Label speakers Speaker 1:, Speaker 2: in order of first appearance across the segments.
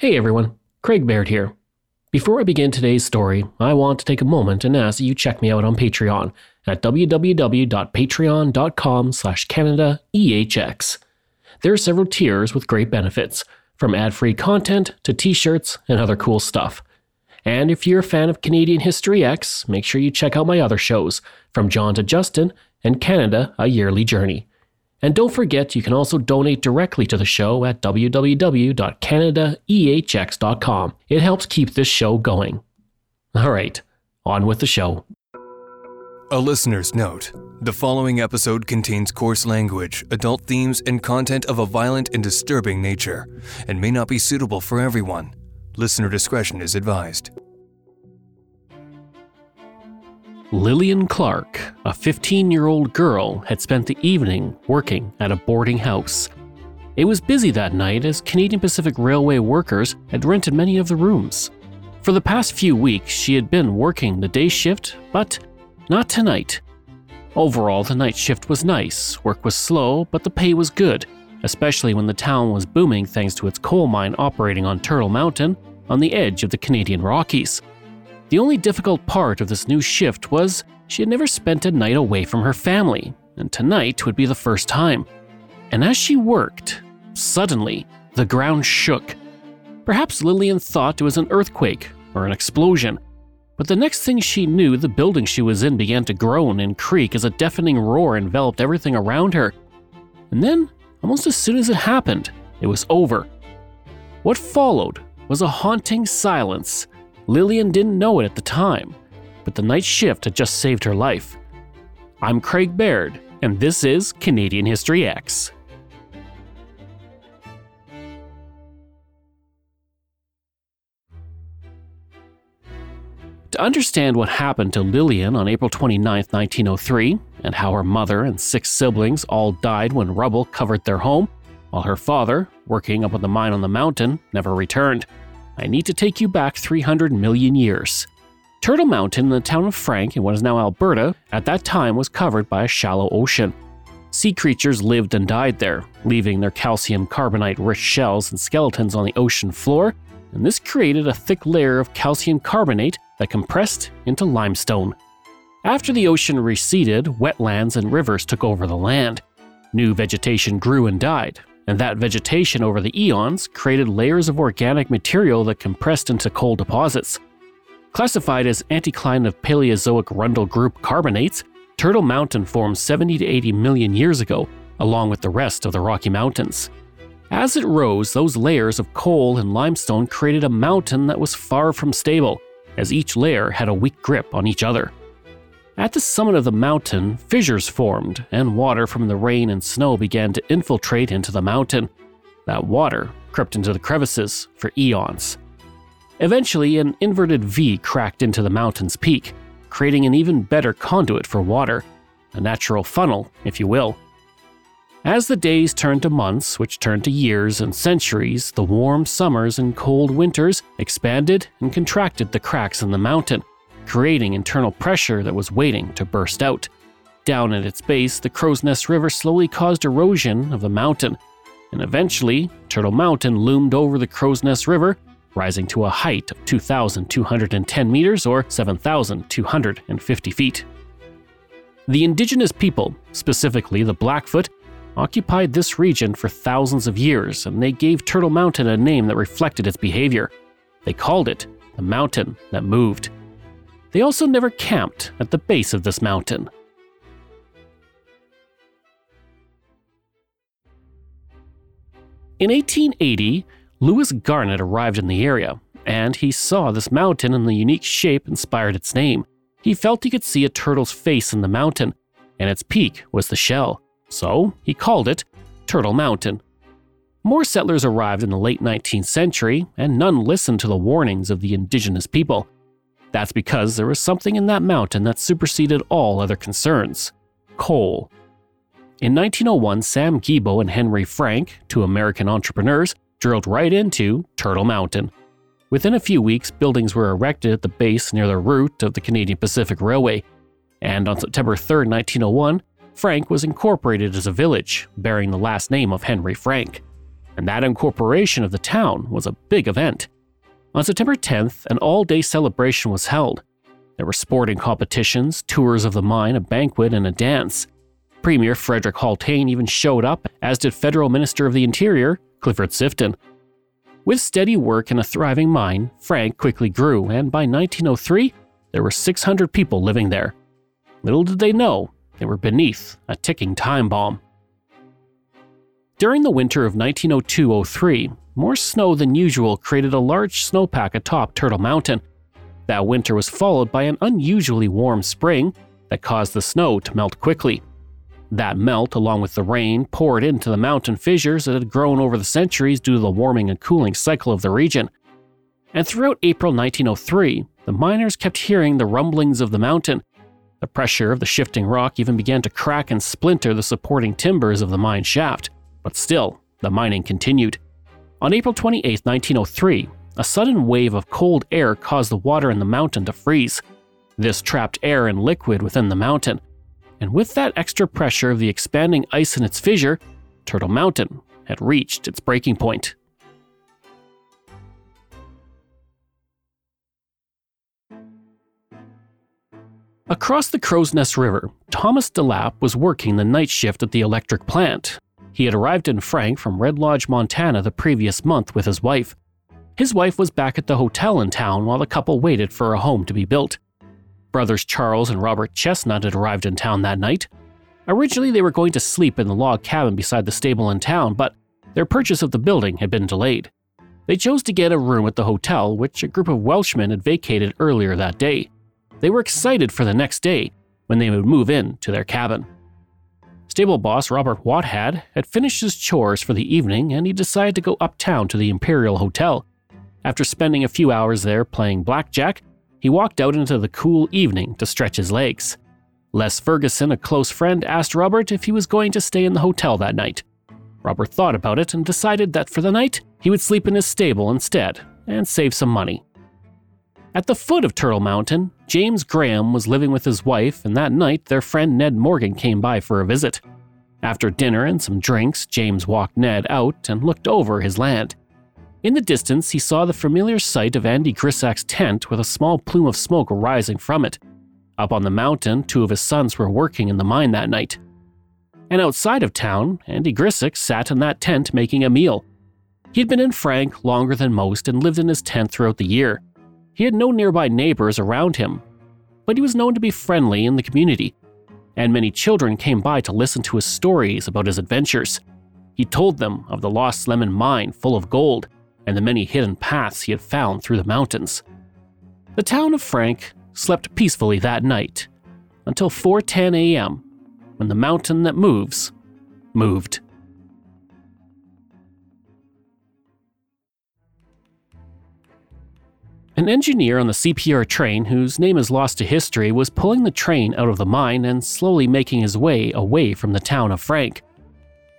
Speaker 1: Hey everyone, Craig Baird here. Before I begin today's story, I want to take a moment and ask that you check me out on Patreon at www.patreon.com slash CanadaEHX. There are several tiers with great benefits, from ad-free content to t-shirts and other cool stuff. And if you're a fan of Canadian History Ehx, make sure you check out my other shows, From John to Justin and Canada, A Yearly Journey. And don't forget, you can also donate directly to the show at www.canadaehx.com. It helps keep this show going. All right, on with the show.
Speaker 2: A listener's note the following episode contains coarse language, adult themes, and content of a violent and disturbing nature, and may not be suitable for everyone. Listener discretion is advised.
Speaker 1: Lillian Clark, a 15 year old girl, had spent the evening working at a boarding house. It was busy that night as Canadian Pacific Railway workers had rented many of the rooms. For the past few weeks, she had been working the day shift, but not tonight. Overall, the night shift was nice, work was slow, but the pay was good, especially when the town was booming thanks to its coal mine operating on Turtle Mountain on the edge of the Canadian Rockies. The only difficult part of this new shift was she had never spent a night away from her family, and tonight would be the first time. And as she worked, suddenly the ground shook. Perhaps Lillian thought it was an earthquake or an explosion, but the next thing she knew, the building she was in began to groan and creak as a deafening roar enveloped everything around her. And then, almost as soon as it happened, it was over. What followed was a haunting silence Lillian didn't know it at the time, but the night shift had just saved her life. I'm Craig Baird, and this is Canadian History Ehx. To understand what happened to Lillian on April 29, 1903, and how her mother and six siblings all died when rubble covered their home, while her father, working up at the mine on the mountain, never returned, I need to take you back 300 million years. Turtle Mountain in the town of Frank, in what is now Alberta, at that time was covered by a shallow ocean. Sea creatures lived and died there, leaving their calcium carbonate rich shells and skeletons on the ocean floor, and this created a thick layer of calcium carbonate that compressed into limestone. After the ocean receded, wetlands and rivers took over the land. New vegetation grew and died, and that vegetation over the eons created layers of organic material that compressed into coal deposits. Classified as anticline of Paleozoic Rundle group carbonates, Turtle Mountain formed 70 to 80 million years ago, along with the rest of the Rocky Mountains. As it rose, those layers of coal and limestone created a mountain that was far from stable, as each layer had a weak grip on each other. At the summit of the mountain, fissures formed, and water from the rain and snow began to infiltrate into the mountain. That water crept into the crevices for eons. Eventually, an inverted V cracked into the mountain's peak, creating an even better conduit for water, a natural funnel, if you will. As the days turned to months, which turned to years and centuries, the warm summers and cold winters expanded and contracted the cracks in the mountain, creating internal pressure that was waiting to burst out. Down at its base, the Crowsnest River slowly caused erosion of the mountain, and eventually, Turtle Mountain loomed over the Crowsnest River, rising to a height of 2,210 meters or 7,250 feet. The indigenous people, specifically the Blackfoot, occupied this region for thousands of years, and they gave Turtle Mountain a name that reflected its behavior. They called it the mountain that moved. They also never camped at the base of this mountain. In 1880, Lewis Garnett arrived in the area, and he saw this mountain and the unique shape inspired its name. He felt he could see a turtle's face in the mountain, and its peak was the shell. So he called it Turtle Mountain. More settlers arrived in the late 19th century, and none listened to the warnings of the indigenous people. That's because there was something in that mountain that superseded all other concerns coal. In 1901, Sam Gebo and Henry Frank, two American entrepreneurs, drilled right into Turtle Mountain. Within a few weeks, buildings were erected at the base near the route of the Canadian Pacific Railway. And on September 3, 1901, Frank was incorporated as a village, bearing the last name of Henry Frank. And that incorporation of the town was a big event. On September 10th, an all day celebration was held. There were sporting competitions, tours of the mine, a banquet, and a dance. Premier Frederick Haultain even showed up, as did Federal Minister of the Interior, Clifford Sifton. With steady work and a thriving mine, Frank quickly grew, and by 1903, there were 600 people living there. Little did they know, they were beneath a ticking time bomb. During the winter of 1902 03, more snow than usual created a large snowpack atop Turtle Mountain. That winter was followed by an unusually warm spring that caused the snow to melt quickly. That melt, along with the rain, poured into the mountain fissures that had grown over the centuries due to the warming and cooling cycle of the region. And throughout April 1903, the miners kept hearing the rumblings of the mountain. The pressure of the shifting rock even began to crack and splinter the supporting timbers of the mine shaft. But still, the mining continued. On April 28, 1903, a sudden wave of cold air caused the water in the mountain to freeze. This trapped air and liquid within the mountain and with that extra pressure of the expanding ice in its fissure, Turtle Mountain had reached its breaking point. Across the Crowsnest River, Thomas DeLapp was working the night shift at the electric plant. He had arrived in Frank from Red Lodge, Montana the previous month with his wife. His wife was back at the hotel in town while the couple waited for a home to be built. Brothers Charles and Robert Chestnut had arrived in town that night. Originally, they were going to sleep in the log cabin beside the stable in town, but their purchase of the building had been delayed. They chose to get a room at the hotel, which a group of Welshmen had vacated earlier that day. They were excited for the next day when they would move in to their cabin. Stable boss Robert Wathad had finished his chores for the evening and he decided to go uptown to the Imperial Hotel. After spending a few hours there playing blackjack, he walked out into the cool evening to stretch his legs. Les Ferguson, a close friend, asked Robert if he was going to stay in the hotel that night. Robert thought about it and decided that for the night, he would sleep in his stable instead and save some money. At the foot of Turtle Mountain, James Graham was living with his wife, and that night their friend Ned Morgan came by for a visit. After dinner and some drinks, James walked Ned out and looked over his land. In the distance, he saw the familiar sight of Andy Grissack's tent with a small plume of smoke rising from it. Up on the mountain, two of his sons were working in the mine that night. And outside of town, Andy Grissack sat in that tent making a meal. He had been in Frank longer than most and lived in his tent throughout the year. He had no nearby neighbors around him, but he was known to be friendly in the community, and many children came by to listen to his stories about his adventures. He told them of the Lost Lemon mine full of gold and the many hidden paths he had found through the mountains. The town of Frank slept peacefully that night until 4:10 a.m. when the mountain that moves moved. An engineer on the CPR train, whose name is lost to history, was pulling the train out of the mine and slowly making his way away from the town of Frank.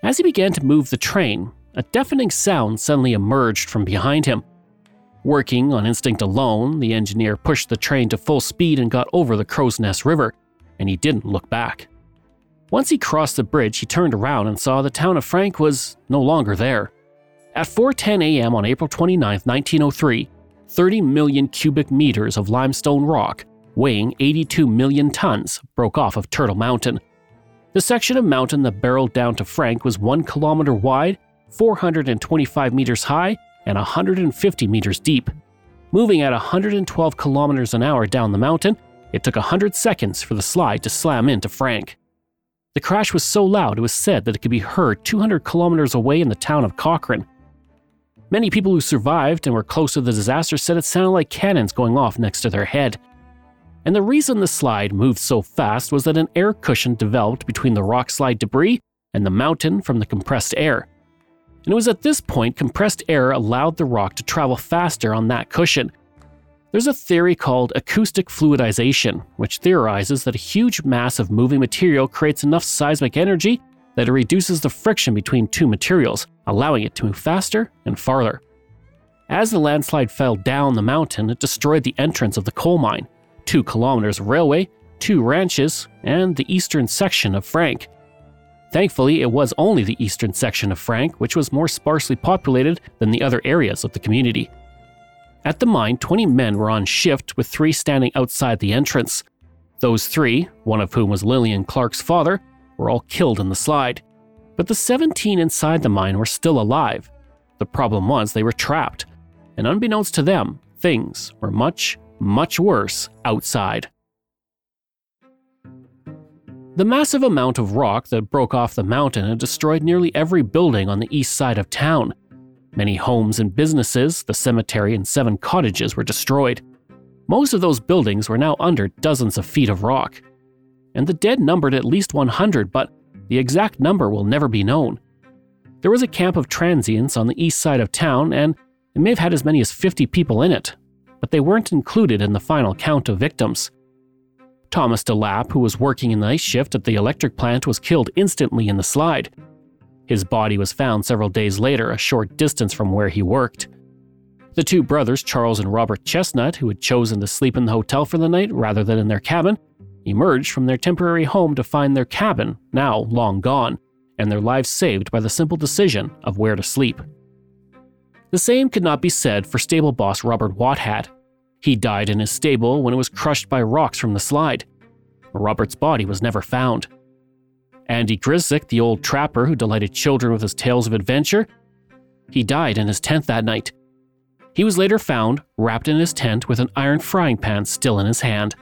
Speaker 1: As he began to move the train, a deafening sound suddenly emerged from behind him. Working on instinct alone, the engineer pushed the train to full speed and got over the Crowsnest River, and he didn't look back. Once he crossed the bridge, he turned around and saw the town of Frank was no longer there. At 4:10 a.m. on April 29, 1903, 30 million cubic meters of limestone rock, weighing 82 million tons, broke off of Turtle Mountain. The section of mountain that barreled down to Frank was 1 kilometer wide 425 meters high and 150 meters deep. Moving at 112 kilometers an hour down the mountain, it took 100 seconds for the slide to slam into Frank. The crash was so loud it was said that it could be heard 200 kilometers away in the town of Cochrane. Many people who survived and were close to the disaster said it sounded like cannons going off next to their head. And the reason the slide moved so fast was that an air cushion developed between the rock slide debris and the mountain from the compressed air. And it was at this point compressed air allowed the rock to travel faster on that cushion. There's a theory called acoustic fluidization, which theorizes that a huge mass of moving material creates enough seismic energy that it reduces the friction between two materials, allowing it to move faster and farther. As the landslide fell down the mountain, it destroyed the entrance of the coal mine, two kilometers of railway, two ranches, and the eastern section of Frank. Thankfully, it was only the eastern section of Frank, which was more sparsely populated than the other areas of the community. At the mine, 20 men were on shift, with three standing outside the entrance. Those three, one of whom was Lillian Clark's father, were all killed in the slide. But the 17 inside the mine were still alive. The problem was they were trapped. And unbeknownst to them, things were much, much worse outside. The massive amount of rock that broke off the mountain had destroyed nearly every building on the east side of town. Many homes and businesses, the cemetery, and seven cottages were destroyed. Most of those buildings were now under dozens of feet of rock. And the dead numbered at least 100, but the exact number will never be known. There was a camp of transients on the east side of town, and it may have had as many as 50 people in it, but they weren't included in the final count of victims. Thomas DeLapp, who was working in the night shift at the electric plant, was killed instantly in the slide. His body was found several days later, a short distance from where he worked. The two brothers, Charles and Robert Chestnut, who had chosen to sleep in the hotel for the night rather than in their cabin, emerged from their temporary home to find their cabin, now long gone, and their lives saved by the simple decision of where to sleep. The same could not be said for stable boss Robert Wathat. He died in his stable when it was crushed by rocks from the slide. Robert's body was never found. Andy Grissack, the old trapper who delighted children with his tales of adventure, he died in his tent that night. He was later found wrapped in his tent with an iron frying pan still in his hand.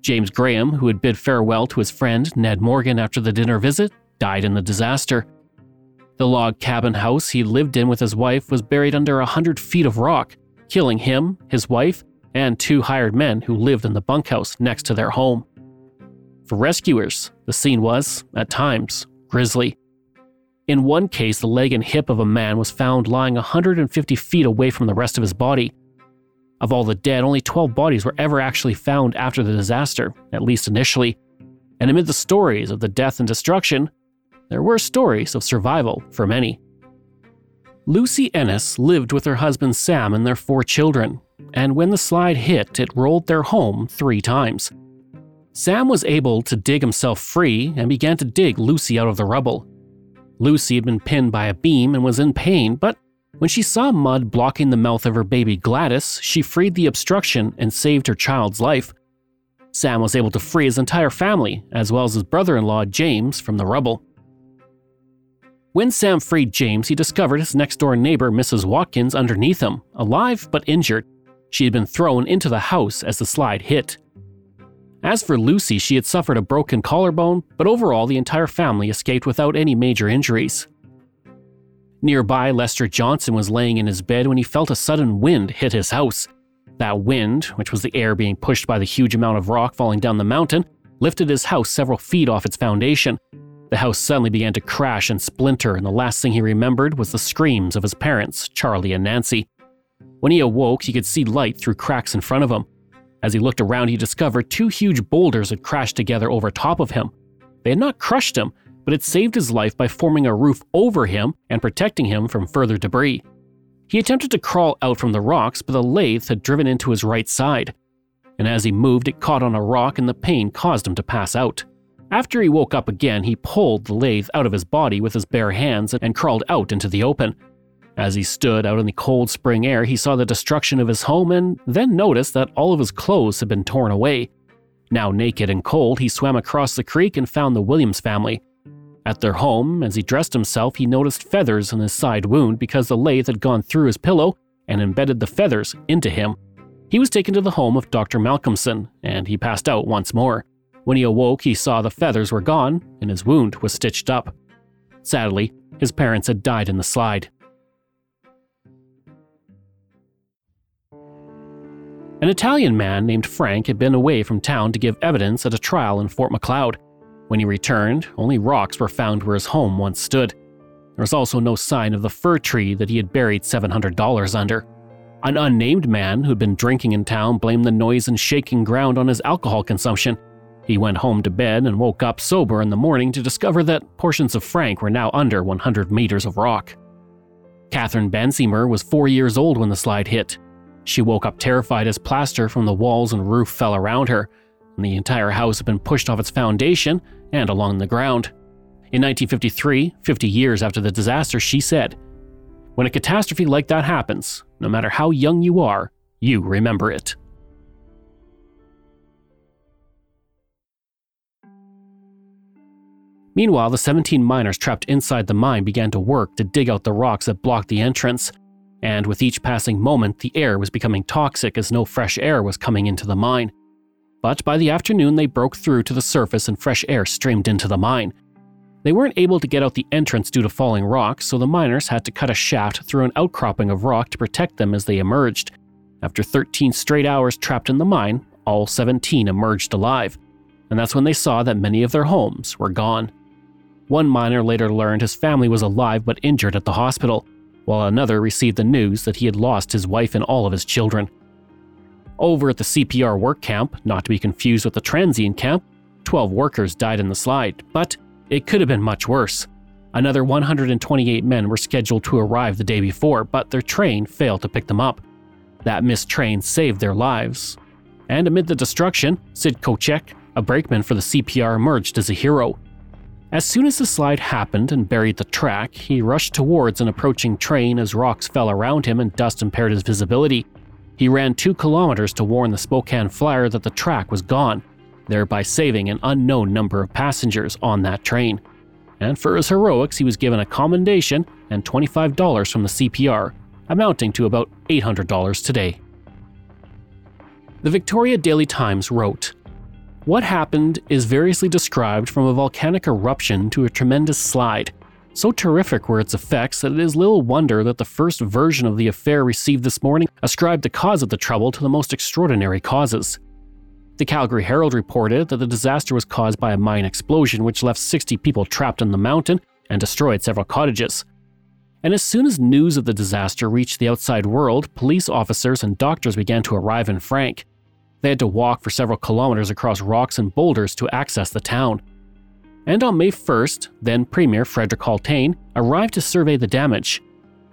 Speaker 1: James Graham, who had bid farewell to his friend Ned Morgan after the dinner visit, died in the disaster. The log cabin house he lived in with his wife was buried under a hundred feet of rock, killing him, his wife, and two hired men who lived in the bunkhouse next to their home. For rescuers, the scene was, at times, grisly. In one case, the leg and hip of a man was found lying 150 feet away from the rest of his body. Of all the dead, only 12 bodies were ever actually found after the disaster, at least initially. And amid the stories of the death and destruction, there were stories of survival for many. Lucy Ennis lived with her husband Sam and their four children, and when the slide hit, it rolled their home three times. Sam was able to dig himself free and began to dig Lucy out of the rubble. Lucy had been pinned by a beam and was in pain, but when she saw mud blocking the mouth of her baby Gladys, she freed the obstruction and saved her child's life. Sam was able to free his entire family, as well as his brother in law James, from the rubble. When Sam freed James, he discovered his next door neighbor, Mrs. Watkins, underneath him, alive but injured. She had been thrown into the house as the slide hit. As for Lucy, she had suffered a broken collarbone, but overall the entire family escaped without any major injuries. Nearby, Lester Johnson was laying in his bed when he felt a sudden wind hit his house. That wind, which was the air being pushed by the huge amount of rock falling down the mountain, lifted his house several feet off its foundation. The house suddenly began to crash and splinter, and the last thing he remembered was the screams of his parents, Charlie and Nancy. When he awoke, he could see light through cracks in front of him. As he looked around, he discovered two huge boulders had crashed together over top of him. They had not crushed him, but it saved his life by forming a roof over him and protecting him from further debris. He attempted to crawl out from the rocks, but the lathe had driven into his right side. And as he moved, it caught on a rock and the pain caused him to pass out. After he woke up again, he pulled the lathe out of his body with his bare hands and crawled out into the open. As he stood out in the cold spring air, he saw the destruction of his home and then noticed that all of his clothes had been torn away. Now naked and cold, he swam across the creek and found the Williams family. At their home, as he dressed himself, he noticed feathers in his side wound because the lathe had gone through his pillow and embedded the feathers into him. He was taken to the home of Dr. Malcolmson, and he passed out once more. When he awoke, he saw the feathers were gone and his wound was stitched up. Sadly, his parents had died in the slide. An Italian man named Frank had been away from town to give evidence at a trial in Fort Macleod. When he returned, only rocks were found where his home once stood. There was also no sign of the fir tree that he had buried $700 under. An unnamed man who'd been drinking in town blamed the noise and shaking ground on his alcohol consumption. He went home to bed and woke up sober in the morning to discover that portions of Frank were now under 100 meters of rock. Catherine Bensemer was four years old when the slide hit. She woke up terrified as plaster from the walls and roof fell around her, and the entire house had been pushed off its foundation and along the ground. In 1953, 50 years after the disaster, she said, When a catastrophe like that happens, no matter how young you are, you remember it. Meanwhile, the 17 miners trapped inside the mine began to work to dig out the rocks that blocked the entrance. And with each passing moment, the air was becoming toxic as no fresh air was coming into the mine. But by the afternoon, they broke through to the surface and fresh air streamed into the mine. They weren't able to get out the entrance due to falling rocks, so the miners had to cut a shaft through an outcropping of rock to protect them as they emerged. After 13 straight hours trapped in the mine, all 17 emerged alive, and that's when they saw that many of their homes were gone. One miner later learned his family was alive but injured at the hospital, while another received the news that he had lost his wife and all of his children. Over at the CPR work camp, not to be confused with the transient camp, 12 workers died in the slide, but it could have been much worse. Another 128 men were scheduled to arrive the day before, but their train failed to pick them up. That missed train saved their lives. And amid the destruction, Sid Choquette, a brakeman for the CPR, emerged as a hero. As soon as the slide happened and buried the track, he rushed towards an approaching train as rocks fell around him and dust impaired his visibility. He ran two kilometers to warn the Spokane Flyer that the track was gone, thereby saving an unknown number of passengers on that train. And for his heroics, he was given a commendation and $25 from the CPR, amounting to about $800 today. The Victoria Daily Times wrote What happened is variously described from a volcanic eruption to a tremendous slide. So terrific were its effects that it is little wonder that the first version of the affair received this morning ascribed the cause of the trouble to the most extraordinary causes. The Calgary Herald reported that the disaster was caused by a mine explosion which left 60 people trapped in the mountain and destroyed several cottages. And as soon as news of the disaster reached the outside world, police officers and doctors began to arrive in Frank. They had to walk for several kilometers across rocks and boulders to access the town. And on May 1st, then Premier Frederick Haultain arrived to survey the damage.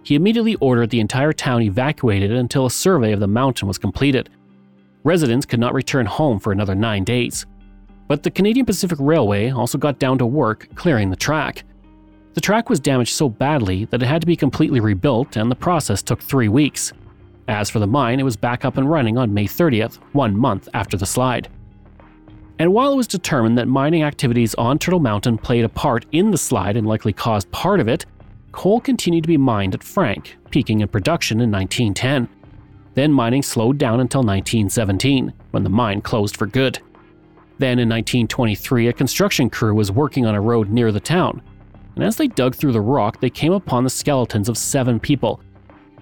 Speaker 1: He immediately ordered the entire town evacuated until a survey of the mountain was completed residents could not return home for another nine days. But the Canadian Pacific Railway also got down to work clearing the track. The track was damaged so badly that it had to be completely rebuilt, and the process took three weeks. As for the mine, it was back up and running on May 30th, one month after the slide. And while it was determined that mining activities on Turtle Mountain played a part in the slide and likely caused part of it, coal continued to be mined at Frank, peaking in production in 1910. Then mining slowed down until 1917, when the mine closed for good. Then in 1923, a construction crew was working on a road near the town, and as they dug through the rock, they came upon the skeletons of seven people.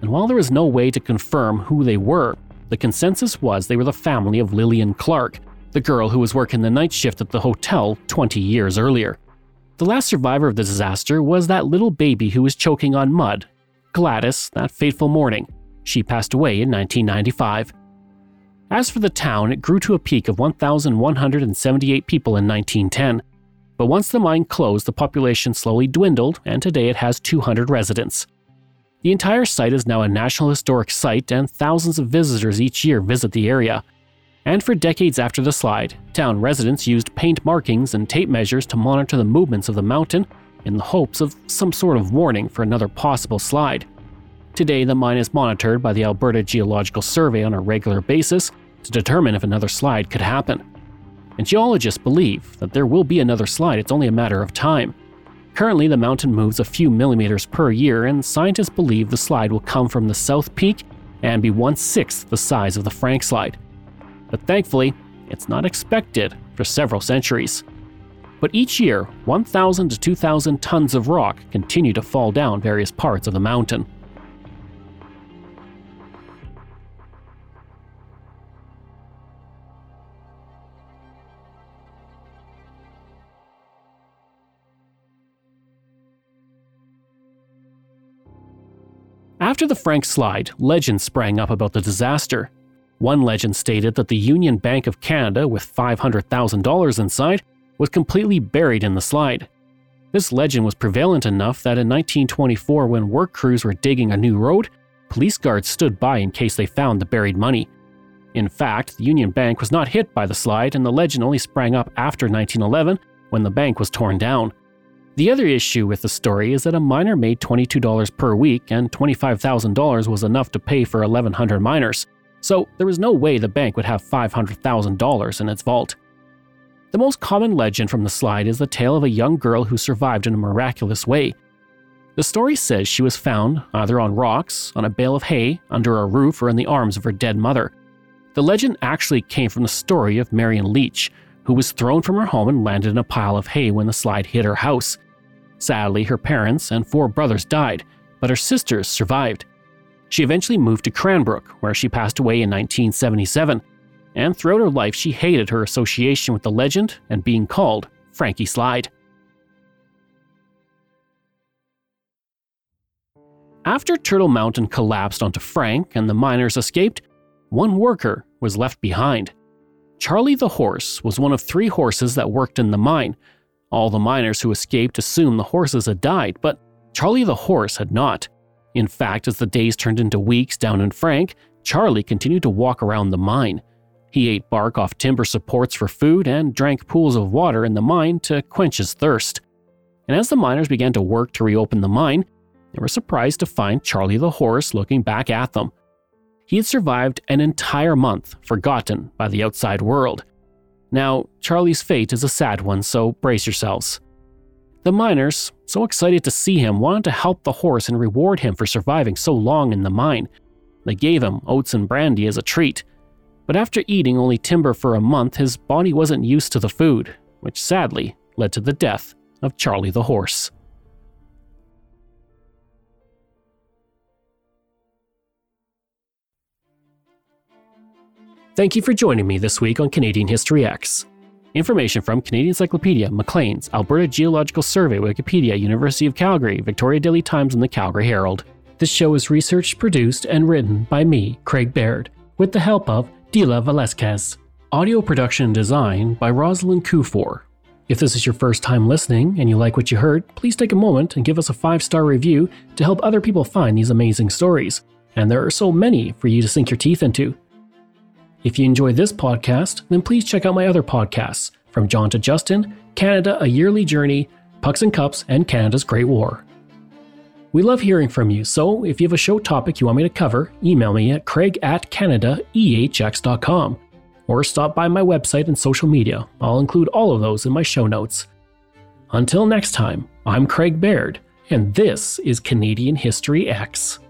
Speaker 1: And while there was no way to confirm who they were, the consensus was they were the family of Lillian Clark, the girl who was working the night shift at the hotel 20 years earlier. The last survivor of the disaster was that little baby who was choking on mud, Gladys, that fateful morning. She passed away in 1995. As for the town, it grew to a peak of 1,178 people in 1910. But once the mine closed, the population slowly dwindled, and today it has 200 residents. The entire site is now a National Historic Site, and thousands of visitors each year visit the area. And for decades after the slide, town residents used paint markings and tape measures to monitor the movements of the mountain in the hopes of some sort of warning for another possible slide. Today, the mine is monitored by the Alberta Geological Survey on a regular basis to determine if another slide could happen. And geologists believe that there will be another slide, it's only a matter of time. Currently, the mountain moves a few millimeters per year, and scientists believe the slide will come from the south peak and be one sixth the size of the Frank slide but thankfully, it's not expected for several centuries. But each year, 1,000 to 2,000 tons of rock continue to fall down various parts of the mountain. After the Frank slide, legends sprang up about the disaster. One legend stated that the Union Bank of Canada, with $500,000 inside, was completely buried in the slide. This legend was prevalent enough that in 1924, when work crews were digging a new road, police guards stood by in case they found the buried money. In fact, the Union Bank was not hit by the slide, and the legend only sprang up after 1911 when the bank was torn down. The other issue with the story is that a miner made $22 per week, and $25,000 was enough to pay for 1,100 miners, so there was no way the bank would have $500,000 in its vault. The most common legend from the slide is the tale of a young girl who survived in a miraculous way. The story says she was found either on rocks, on a bale of hay, under a roof, or in the arms of her dead mother. The legend actually came from the story of Marion Leitch, who was thrown from her home and landed in a pile of hay when the slide hit her house. Sadly, her parents and four brothers died, but her sisters survived. She eventually moved to Cranbrook, where she passed away in 1977 and throughout her life she hated her association with the legend and being called Frankie Slide. After Turtle Mountain collapsed onto Frank and the miners escaped, one worker was left behind. Charlie the horse was one of three horses that worked in the mine. All the miners who escaped assumed the horses had died, but Charlie the horse had not. In fact, as the days turned into weeks down in Frank, Charlie continued to walk around the mine. He ate bark off timber supports for food and drank pools of water in the mine to quench his thirst. And as the miners began to work to reopen the mine, they were surprised to find Charlie the horse looking back at them. He had survived an entire month, forgotten by the outside world. Now, Charlie's fate is a sad one, so brace yourselves. The miners, so excited to see him, wanted to help the horse and reward him for surviving so long in the mine. They gave him oats and brandy as a treat, but after eating only timber for a month, his body wasn't used to the food, which sadly led to the death of Charlie the horse. Thank you for joining me this week on Canadian History Ehx. Information from Canadian Encyclopedia, Maclean's, Alberta Geological Survey, Wikipedia, University of Calgary, Victoria Daily Times, and the Calgary Herald. This show is researched, produced, and written by me, Craig Baird, with the help of Dila Velasquez. Audio production and design by Rosalind Kufor. If this is your first time listening and you like what you heard, please take a moment and give us a five star review to help other people find these amazing stories. And there are so many for you to sink your teeth into. If you enjoy this podcast, then please check out my other podcasts From John to Justin, Canada A Yearly Journey, Pucks and Cups, and Canada's Great War. We love hearing from you, so if you have a show topic you want me to cover, email me at craig at canadaehx.com or stop by my website and social media. I'll include all of those in my show notes. Until next time, I'm Craig Baird, and this is Canadian History Ehx.